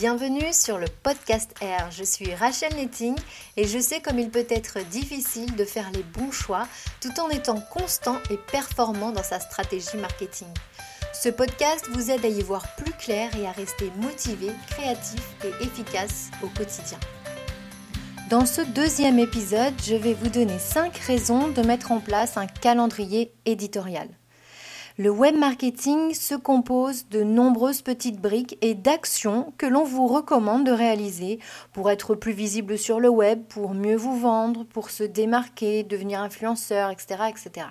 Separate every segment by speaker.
Speaker 1: Bienvenue sur le podcast R. Je suis Rachel Netting et je sais comme il peut être difficile de faire les bons choix tout en étant constant et performant dans sa stratégie marketing. Ce podcast vous aide à y voir plus clair et à rester motivé, créatif et efficace au quotidien. Dans ce deuxième épisode, je vais vous donner 5 raisons de mettre en place un calendrier éditorial. Le web marketing se compose de nombreuses petites briques et d'actions que l'on vous recommande de réaliser pour être plus visible sur le web, pour mieux vous vendre, pour se démarquer, devenir influenceur, etc. etc.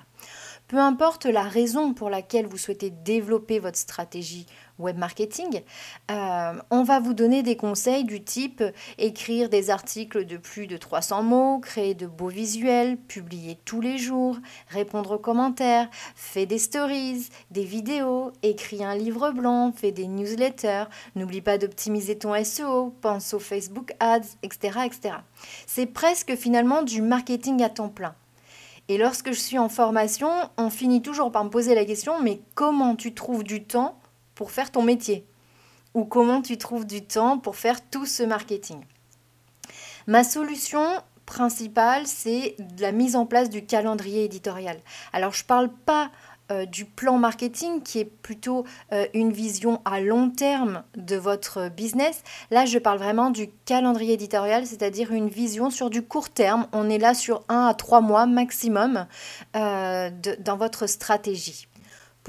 Speaker 1: Peu importe la raison pour laquelle vous souhaitez développer votre stratégie web marketing, euh, on va vous donner des conseils du type écrire des articles de plus de 300 mots, créer de beaux visuels, publier tous les jours, répondre aux commentaires, faire des stories, des vidéos, écrire un livre blanc, faire des newsletters, n'oublie pas d'optimiser ton SEO, pense aux Facebook Ads, etc. etc. C'est presque finalement du marketing à temps plein. Et lorsque je suis en formation, on finit toujours par me poser la question, mais comment tu trouves du temps pour faire ton métier Ou comment tu trouves du temps pour faire tout ce marketing Ma solution principale, c'est la mise en place du calendrier éditorial. Alors, je ne parle pas euh, du plan marketing qui est plutôt euh, une vision à long terme de votre business. Là, je parle vraiment du calendrier éditorial, c'est-à-dire une vision sur du court terme. On est là sur un à trois mois maximum euh, dans votre stratégie.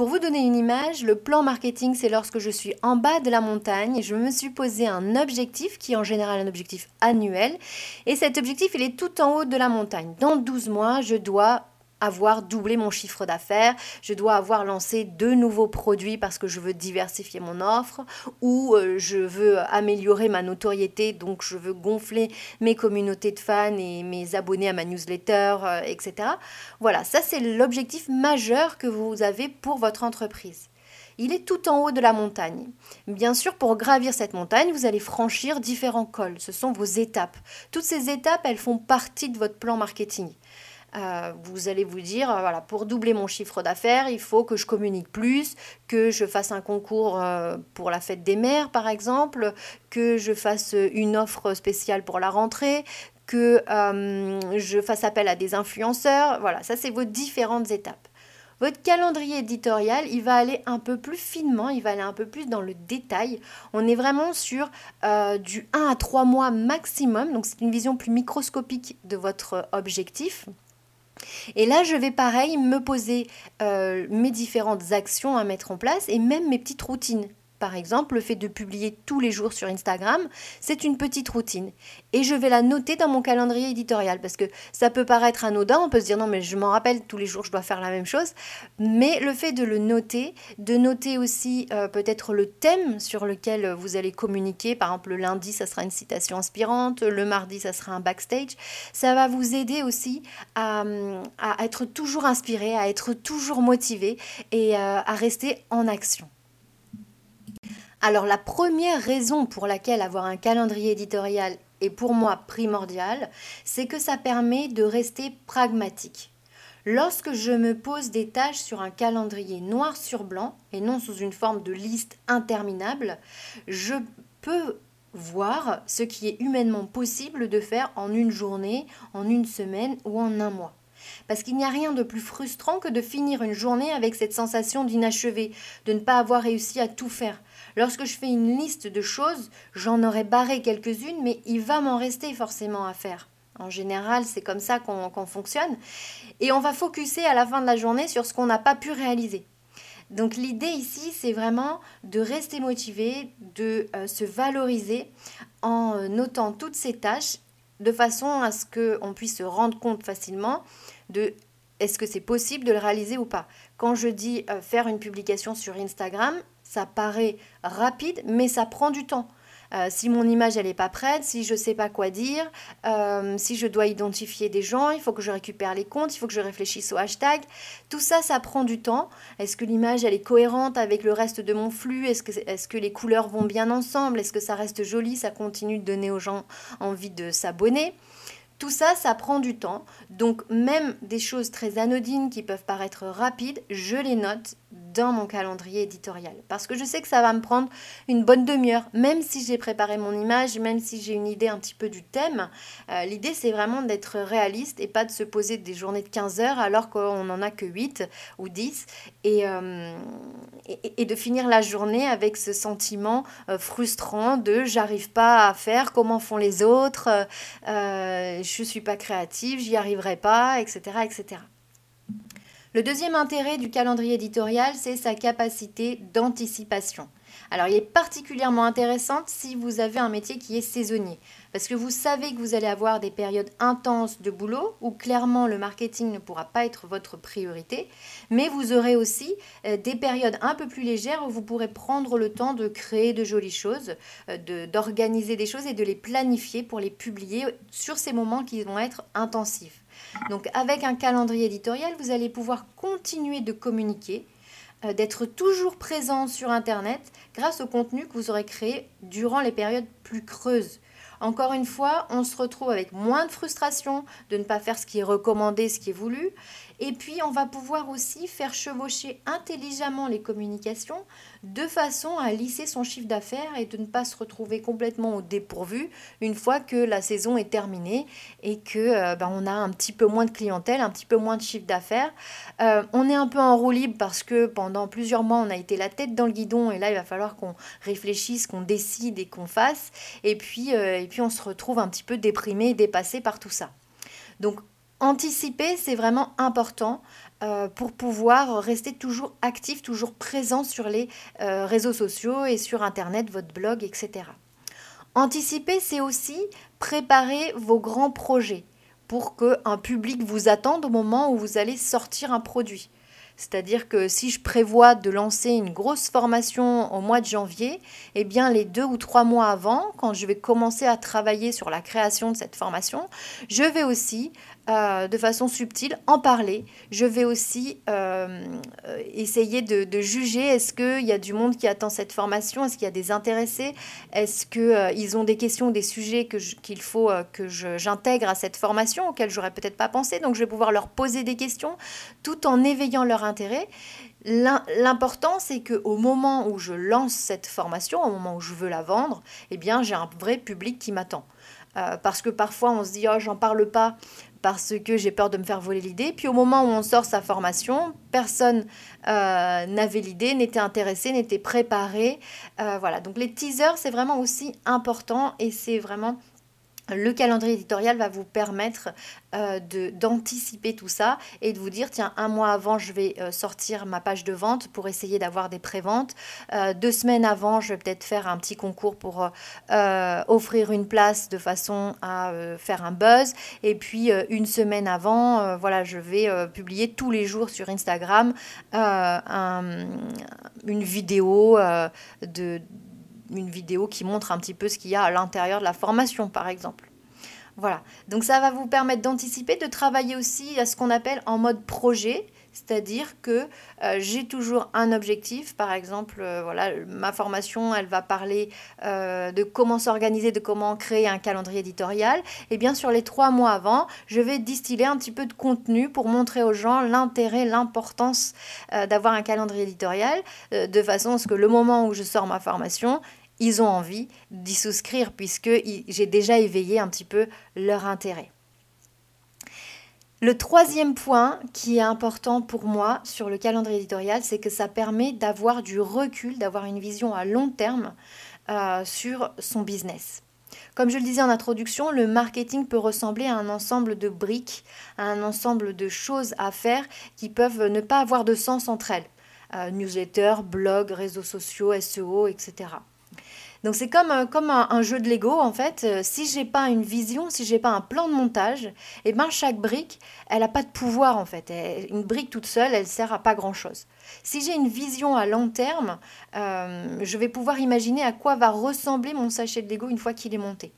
Speaker 1: Pour vous donner une image, le plan marketing, c'est lorsque je suis en bas de la montagne et je me suis posé un objectif qui est en général un objectif annuel. Et cet objectif, il est tout en haut de la montagne. Dans 12 mois, je dois avoir doublé mon chiffre d'affaires, je dois avoir lancé deux nouveaux produits parce que je veux diversifier mon offre ou euh, je veux améliorer ma notoriété, donc je veux gonfler mes communautés de fans et mes abonnés à ma newsletter, euh, etc. Voilà, ça c'est l'objectif majeur que vous avez pour votre entreprise. Il est tout en haut de la montagne. Bien sûr, pour gravir cette montagne, vous allez franchir différents cols. Ce sont vos étapes. Toutes ces étapes, elles font partie de votre plan marketing. Euh, vous allez vous dire, euh, voilà, pour doubler mon chiffre d'affaires, il faut que je communique plus, que je fasse un concours euh, pour la fête des mères, par exemple, que je fasse une offre spéciale pour la rentrée, que je fasse appel à des influenceurs. Voilà, ça c'est vos différentes étapes. Votre calendrier éditorial, il va aller un peu plus finement, il va aller un peu plus dans le détail. On est vraiment sur du 1 à 3 mois maximum, donc c'est une vision plus microscopique de votre objectif. Et là, je vais pareil me poser euh, mes différentes actions à mettre en place et même mes petites routines. Par exemple, le fait de publier tous les jours sur Instagram, c'est une petite routine. Et je vais la noter dans mon calendrier éditorial parce que ça peut paraître anodin, on peut se dire non mais je m'en rappelle, tous les jours je dois faire la même chose. Mais le fait de le noter, de noter aussi euh, peut-être le thème sur lequel vous allez communiquer, par exemple le lundi ça sera une citation inspirante, le mardi ça sera un backstage, ça va vous aider aussi à, être toujours inspiré, à être toujours motivé et euh, à rester en action. Alors la première raison pour laquelle avoir un calendrier éditorial est pour moi primordial, c'est que ça permet de rester pragmatique. Lorsque je me pose des tâches sur un calendrier noir sur blanc et non sous une forme de liste interminable, je peux voir ce qui est humainement possible de faire en une journée, en une semaine ou en un mois. Parce qu'il n'y a rien de plus frustrant que de finir une journée avec cette sensation d'inachevé, de ne pas avoir réussi à tout faire. Lorsque je fais une liste de choses, j'en aurais barré quelques-unes, mais il va m'en rester forcément à faire. En général, c'est comme ça qu'on fonctionne. Et on va focuser à la fin de la journée sur ce qu'on n'a pas pu réaliser. Donc l'idée ici, c'est vraiment de rester motivé, de euh, se valoriser en euh, notant toutes ces tâches de façon à ce qu'on puisse se rendre compte facilement de est-ce que c'est possible de le réaliser ou pas. Quand je dis euh, faire une publication sur Instagram, ça paraît rapide, mais ça prend du temps. Euh, si mon image n'est pas prête, si je ne sais pas quoi dire, euh, si je dois identifier des gens, il faut que je récupère les comptes, il faut que je réfléchisse au hashtag. Tout ça, ça prend du temps. Est-ce que l'image elle est cohérente avec le reste de mon flux? Est-ce que, est que les couleurs vont bien ensemble? Est-ce que ça reste joli? Ça continue de donner aux gens envie de s'abonner? Tout ça, ça prend du temps. Donc même des choses très anodines qui peuvent paraître rapides, je les note dans mon calendrier éditorial. Parce que je sais que ça va me prendre une bonne demi-heure, même si j'ai préparé mon image, même si j'ai une idée un petit peu du thème. Euh, l'idée, c'est vraiment d'être réaliste et pas de se poser des journées de 15 heures alors qu'on n'en a que 8 ou 10 euh, et, et, de finir la journée avec ce sentiment euh, frustrant de j'arrive pas à faire, comment font les autres, je suis pas créative, j'y arriverai pas, etc. etc. Le deuxième intérêt du calendrier éditorial, c'est sa capacité d'anticipation. Alors, il est particulièrement intéressant si vous avez un métier qui est saisonnier, parce que vous savez que vous allez avoir des périodes intenses de boulot où clairement le marketing ne pourra pas être votre priorité, mais vous aurez aussi euh, des périodes un peu plus légères où vous pourrez prendre le temps de créer de jolies choses, euh, d'organiser des choses et de les planifier pour les publier sur ces moments qui vont être intensifs. Donc avec un calendrier éditorial, vous allez pouvoir continuer de communiquer, euh, d'être toujours présent sur Internet grâce au contenu que vous aurez créé durant les périodes plus creuses. Encore une fois, on se retrouve avec moins de frustration de ne pas faire ce qui est recommandé, ce qui est voulu. Et puis, on va pouvoir aussi faire chevaucher intelligemment les communications de façon à lisser son chiffre d'affaires et de ne pas se retrouver complètement au dépourvu une fois que la saison est terminée et que euh, ben, on a un petit peu moins de clientèle, un petit peu moins de chiffre d'affaires. Euh, on est un peu en roue libre parce que pendant plusieurs mois, on a été la tête dans le guidon et là, il va falloir qu'on réfléchisse, qu'on décide et qu'on fasse. Et puis, euh, et puis, on se retrouve un petit peu déprimé, dépassé par tout ça. Donc, Anticiper, c'est vraiment important euh, pour pouvoir rester toujours actif, toujours présent sur les euh, réseaux sociaux et sur Internet, votre blog, etc. Anticiper, c'est aussi préparer vos grands projets pour qu'un public vous attende au moment où vous allez sortir un produit. C'est-à-dire que si je prévois de lancer une grosse formation au mois de janvier, eh bien les deux ou trois mois avant, quand je vais commencer à travailler sur la création de cette formation, je vais aussi euh, de façon subtile en parler. Je vais aussi euh, essayer de, juger est-ce qu'il y a du monde qui attend cette formation, est-ce qu'il y a des intéressés, est-ce qu'ils euh, ont des questions, des sujets qu'il faut que j'intègre à cette formation auxquels j'aurais peut-être pas pensé? Donc je vais pouvoir leur poser des questions tout en éveillant leur intérêt. L'important, c'est qu'au moment où je lance cette formation, au moment où je veux la vendre, eh bien, j'ai un vrai public qui m'attend. parce que parfois, on se dit, oh, j'en parle pas parce que j'ai peur de me faire voler l'idée. Puis au moment où on sort sa formation, personne euh, n'avait l'idée, n'était intéressé, n'était préparé. Euh, voilà, donc les teasers, c'est vraiment aussi important et c'est vraiment le calendrier éditorial va vous permettre euh, d'anticiper tout ça et de vous dire tiens un mois avant je vais euh, sortir ma page de vente pour essayer d'avoir des préventes. Euh, deux semaines avant je vais peut-être faire un petit concours pour offrir une place de façon à faire un buzz. Et puis une semaine avant voilà je vais publier tous les jours sur Instagram une vidéo de une vidéo qui montre un petit peu ce qu'il y a à l'intérieur de la formation, par exemple. Voilà, donc ça va vous permettre d'anticiper, de travailler aussi à ce qu'on appelle en mode projet, c'est-à-dire que euh, j'ai toujours un objectif. Par exemple, euh, voilà, ma formation, elle va parler euh, de comment s'organiser, de comment créer un calendrier éditorial. Et bien sur les trois mois avant, je vais distiller un petit peu de contenu pour montrer aux gens l'intérêt, l'importance d'avoir un calendrier éditorial, de façon à ce que le moment où je sors ma formation, ils ont envie d'y souscrire puisque j'ai déjà éveillé un petit peu leur intérêt. Le troisième point qui est important pour moi sur le calendrier éditorial, c'est que ça permet d'avoir du recul, d'avoir une vision à long terme euh, sur son business. Comme je le disais en introduction, le marketing peut ressembler à un ensemble de briques, à un ensemble de choses à faire qui peuvent ne pas avoir de sens entre elles. Euh, newsletter, blog, réseaux sociaux, SEO, etc. Donc c'est comme, euh, un, jeu de Lego en fait. Euh, si j'ai pas une vision, si j'ai pas un plan de montage, et eh ben chaque brique, elle n'a pas de pouvoir en fait. une brique toute seule, elle sert à pas grand chose. Si j'ai une vision à long terme, euh, je vais pouvoir imaginer à quoi va ressembler mon sachet de Lego une fois qu'il est monté.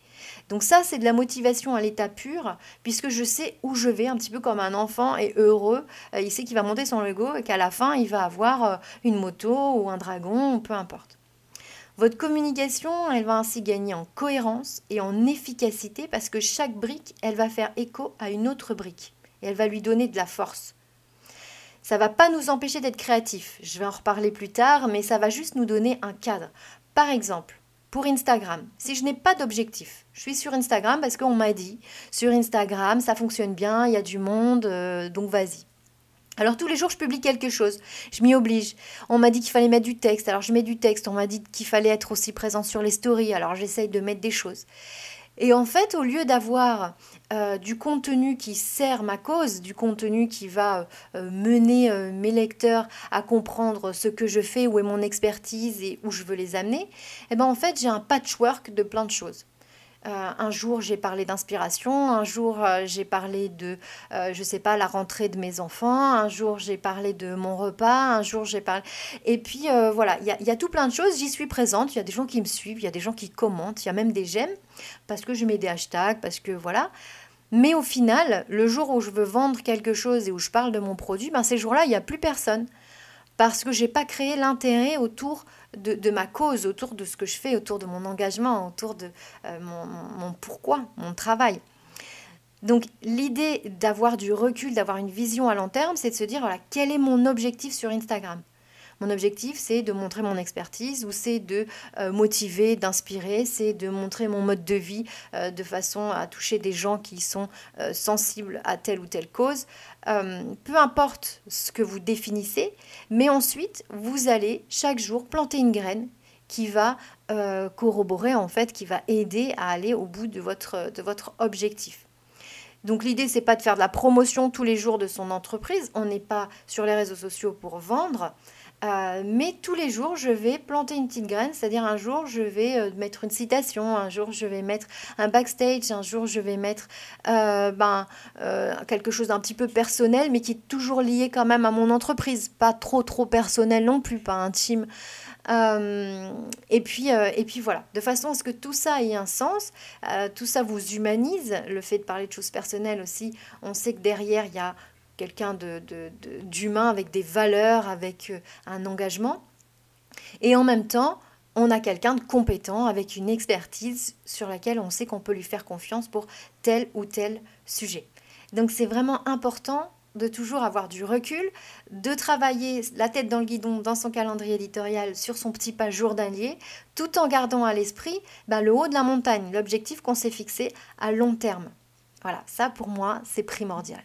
Speaker 1: Donc ça, c'est de la motivation à l'état pur, puisque je sais où je vais, un petit peu comme un enfant est heureux. il sait qu'il va monter son Lego et qu'à la fin, il va avoir une moto ou un dragon, peu importe. Votre communication, elle va ainsi gagner en cohérence et en efficacité parce que chaque brique, elle va faire écho à une autre brique et elle va lui donner de la force. Ça va pas nous empêcher d'être créatifs. Je vais en reparler plus tard, mais ça va juste nous donner un cadre. Par exemple, pour Instagram, si je n'ai pas d'objectif, je suis sur Instagram parce qu'on m'a dit, sur Instagram, ça fonctionne bien, il y a du monde, euh, donc vas-y. Alors tous les jours, je publie quelque chose. Je m'y oblige. On m'a dit qu'il fallait mettre du texte, alors je mets du texte. On m'a dit qu'il fallait être aussi présent sur les stories, alors j'essaye de mettre des choses. Et en fait, au lieu d'avoir euh, du contenu qui sert ma cause, du contenu qui va euh, mener euh, mes lecteurs à comprendre ce que je fais, où est mon expertise et où je veux les amener, eh ben en fait, j'ai un patchwork de plein de choses. Un jour, j'ai parlé d'inspiration. Un jour, j'ai parlé de, je sais pas, la rentrée de mes enfants. Un jour, j'ai parlé de mon repas. Un jour, j'ai parlé. Et puis, voilà, il y, y, a tout plein de choses. J'y suis présente. Il y a des gens qui me suivent. Il y a des gens qui commentent. Il y a même des j'aime parce que je mets des hashtags, parce que voilà. Mais au final, le jour où je veux vendre quelque chose et où je parle de mon produit, ben ces jours-là, il n'y a plus personne. Parce que je n'ai pas créé l'intérêt autour de, ma cause, autour de ce que je fais, autour de mon engagement, autour de euh, mon, pourquoi, mon travail. Donc l'idée d'avoir du recul, d'avoir une vision à long terme, c'est de se dire, voilà, quel est mon objectif sur Instagram? Mon objectif, c'est de montrer mon expertise ou c'est de euh, motiver, d'inspirer, c'est de montrer mon mode de vie euh, de façon à toucher des gens qui sont euh, sensibles à telle ou telle cause. peu importe ce que vous définissez, mais ensuite, vous allez chaque jour planter une graine qui va corroborer, en fait, qui va aider à aller au bout de votre, de votre objectif. Donc l'idée, c'est pas de faire de la promotion tous les jours de son entreprise. On n'est pas sur les réseaux sociaux pour vendre. Euh, mais tous les jours, je vais planter une petite graine, c'est-à-dire un jour, je vais euh, mettre une citation, un jour, je vais mettre un backstage, un jour, je vais mettre euh, ben, quelque chose d'un petit peu personnel, mais qui est toujours lié quand même à mon entreprise, pas trop trop personnel non plus, pas intime. et, puis, et puis voilà, de façon à ce que tout ça ait un sens, tout ça vous humanise, le fait de parler de choses personnelles aussi, on sait que derrière, il y a quelqu'un d'humain avec des valeurs, avec euh, un engagement. Et en même temps, on a quelqu'un de compétent avec une expertise sur laquelle on sait qu'on peut lui faire confiance pour tel ou tel sujet. Donc c'est vraiment important de toujours avoir du recul, de travailler la tête dans le guidon dans son calendrier éditorial sur son petit pas journalier, tout en gardant à l'esprit ben, le haut de la montagne, l'objectif qu'on s'est fixé à long terme. Voilà, ça pour moi c'est primordial.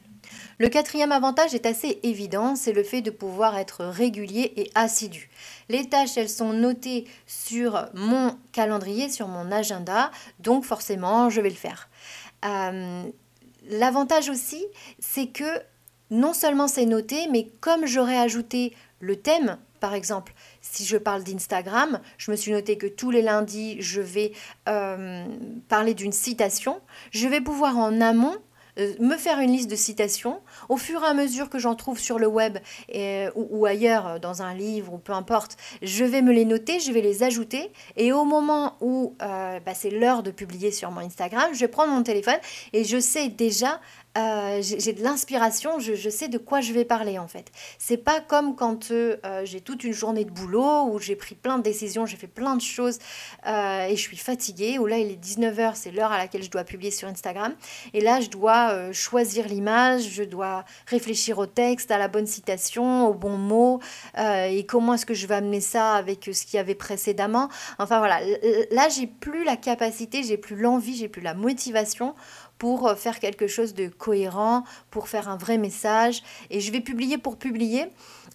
Speaker 1: Le quatrième avantage est assez évident, c'est le fait de pouvoir être régulier et assidu. Les tâches, elles sont notées sur mon calendrier, sur mon agenda, donc forcément, je vais le faire. Euh, l'avantage aussi, c'est que non seulement c'est noté, mais comme j'aurais ajouté le thème, par exemple, si je parle d'Instagram, je me suis noté que tous les lundis, je vais euh, parler d'une citation. Je vais pouvoir en amont euh, me faire une liste de citations. Au fur et à mesure que j'en trouve sur le web et, ou, ailleurs, euh, dans un livre ou peu importe, je vais me les noter, je vais les ajouter. Et au moment où euh, bah, c'est l'heure de publier sur mon Instagram, je vais prendre mon téléphone et je sais déjà euh, j'ai de l'inspiration, je, sais de quoi je vais parler en fait. C'est pas comme quand euh, j'ai toute une journée de boulot où j'ai pris plein de décisions, j'ai fait plein de choses euh, et je suis fatiguée, où là il est 19h, c'est l'heure à laquelle je dois publier sur Instagram. Et là je dois choisir l'image, je dois réfléchir au texte, à la bonne citation, au bon mot et comment est-ce que je vais amener ça avec ce qu'il y avait précédemment. Enfin voilà, là j'ai plus la capacité, j'ai plus l'envie, j'ai plus la motivation pour euh, faire quelque chose de cohérent, pour faire un vrai message. Et je vais publier pour publier.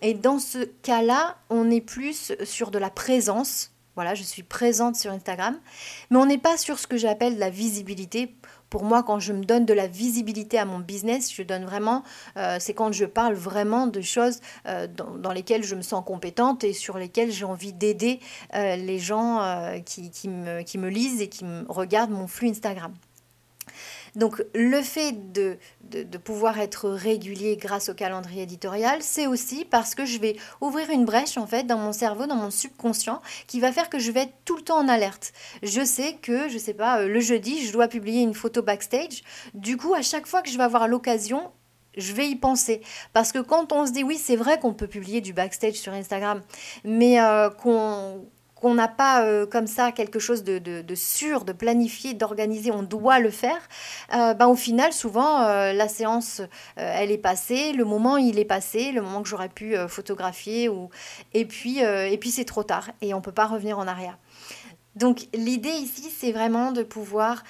Speaker 1: Et dans ce cas-là, on est plus sur de la présence. Voilà, je suis présente sur Instagram. Mais on n'est pas sur ce que j'appelle la visibilité. Pour moi, quand je me donne de la visibilité à mon business, je donne vraiment, euh, c'est quand je parle vraiment de choses euh, dans, lesquelles je me sens compétente et sur lesquelles j'ai envie d'aider les gens qui, qui, me, qui me lisent et qui me regardent mon flux Instagram. Donc le fait de, de, pouvoir être régulier grâce au calendrier éditorial, c'est aussi parce que je vais ouvrir une brèche en fait dans mon cerveau, dans mon subconscient, qui va faire que je vais être tout le temps en alerte. Je sais que, je sais pas, euh, le jeudi, je dois publier une photo backstage. Du coup, à chaque fois que je vais avoir l'occasion, je vais y penser. Parce que quand on se dit oui, c'est vrai qu'on peut publier du backstage sur Instagram, mais euh, qu'on qu'on n'a pas euh, comme ça quelque chose de, sûr, de planifié, d'organisé, on doit le faire, euh, ben, au final, souvent, la séance, elle est passée, le moment, il est passé, le moment que j'aurais pu photographier, ou... et puis, et puis c'est trop tard, et on ne peut pas revenir en arrière. Donc l'idée ici, c'est vraiment de pouvoir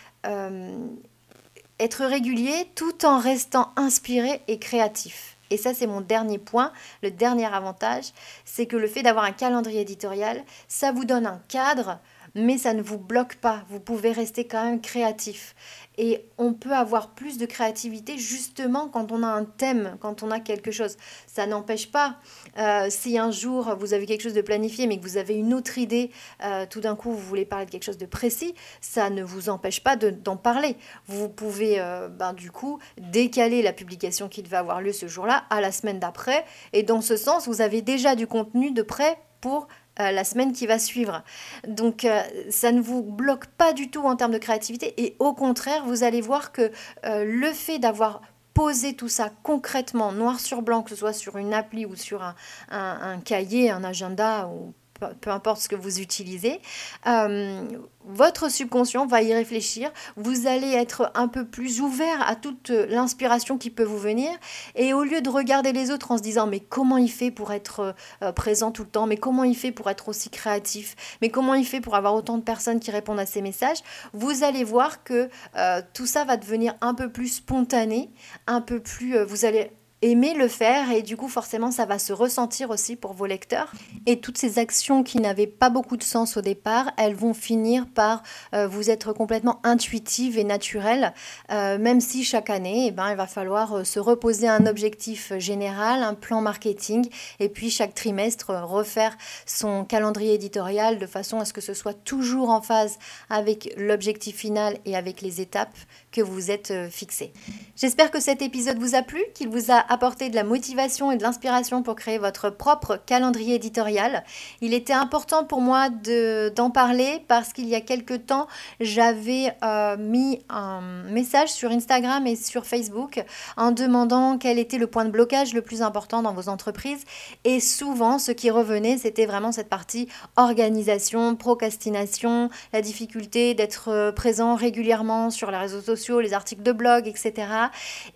Speaker 1: être régulier tout en restant inspiré et créatif. Et ça, c'est mon dernier point, le dernier avantage, c'est que le fait d'avoir un calendrier éditorial, ça vous donne un cadre, mais ça ne vous bloque pas. Vous pouvez rester quand même créatif. Et on peut avoir plus de créativité justement quand on a un thème, quand on a quelque chose. Ça n'empêche pas, euh, si un jour vous avez quelque chose de planifié mais que vous avez une autre idée, euh, tout d'un coup vous voulez parler de quelque chose de précis, ça ne vous empêche pas d'en parler. Vous pouvez euh, ben, du coup décaler la publication qui devait avoir lieu ce jour-là à la semaine d'après. Et dans ce sens, vous avez déjà du contenu de prêt pour euh, la semaine qui va suivre. Donc euh, ça ne vous bloque pas du tout en termes de créativité et au contraire, vous allez voir que euh, le fait d'avoir posé tout ça concrètement, noir sur blanc, que ce soit sur une appli ou sur un, un cahier, un agenda ou peu importe ce que vous utilisez, euh, votre subconscient va y réfléchir. Vous allez être un peu plus ouvert à toute l'inspiration qui peut vous venir. Et au lieu de regarder les autres en se disant mais comment il fait pour être euh, présent tout le temps, mais comment il fait pour être aussi créatif, mais comment il fait pour avoir autant de personnes qui répondent à ses messages, vous allez voir que euh, tout ça va devenir un peu plus spontané, un peu plus... vous allez aimer le faire et du coup forcément ça va se ressentir aussi pour vos lecteurs. Et toutes ces actions qui n'avaient pas beaucoup de sens au départ, elles vont finir par euh, vous être complètement intuitives et naturelles, euh, même si chaque année, eh ben, il va falloir euh, se reposer un objectif général, un plan marketing, et puis chaque trimestre refaire son calendrier éditorial de façon à ce que ce soit toujours en phase avec l'objectif final et avec les étapes que vous êtes fixées. J'espère que cet épisode vous a plu, qu'il vous a apporter de la motivation et de l'inspiration pour créer votre propre calendrier éditorial. Il était important pour moi d'en parler parce qu'il y a quelque temps, j'avais euh, mis un message sur Instagram et sur Facebook en demandant quel était le point de blocage le plus important dans vos entreprises. Et souvent, ce qui revenait, c'était vraiment cette partie organisation, procrastination, la difficulté d'être euh, présent régulièrement sur les réseaux sociaux, les articles de blog, etc.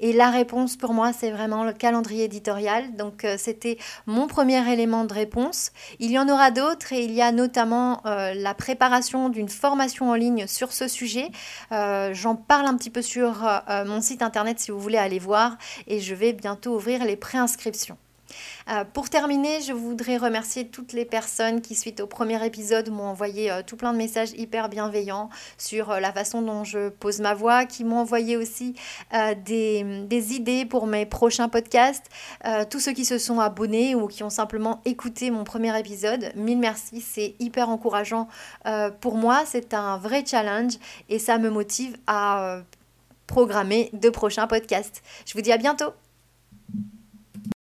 Speaker 1: Et la réponse pour moi, c'est vraiment le calendrier éditorial. Donc euh, c'était mon premier élément de réponse. Il y en aura d'autres et il y a notamment euh, la préparation d'une formation en ligne sur ce sujet. Euh, j'en parle un petit peu sur mon site internet si vous voulez aller voir et je vais bientôt ouvrir les préinscriptions. Euh, pour terminer, je voudrais remercier toutes les personnes qui, suite au premier épisode, m'ont envoyé euh, tout plein de messages hyper bienveillants sur euh, la façon dont je pose ma voix, qui m'ont envoyé aussi des, des, idées pour mes prochains podcasts. tous ceux qui se sont abonnés ou qui ont simplement écouté mon premier épisode, mille merci, c'est hyper encourageant pour moi, c'est un vrai challenge et ça me motive à programmer de prochains podcasts. Je vous dis à bientôt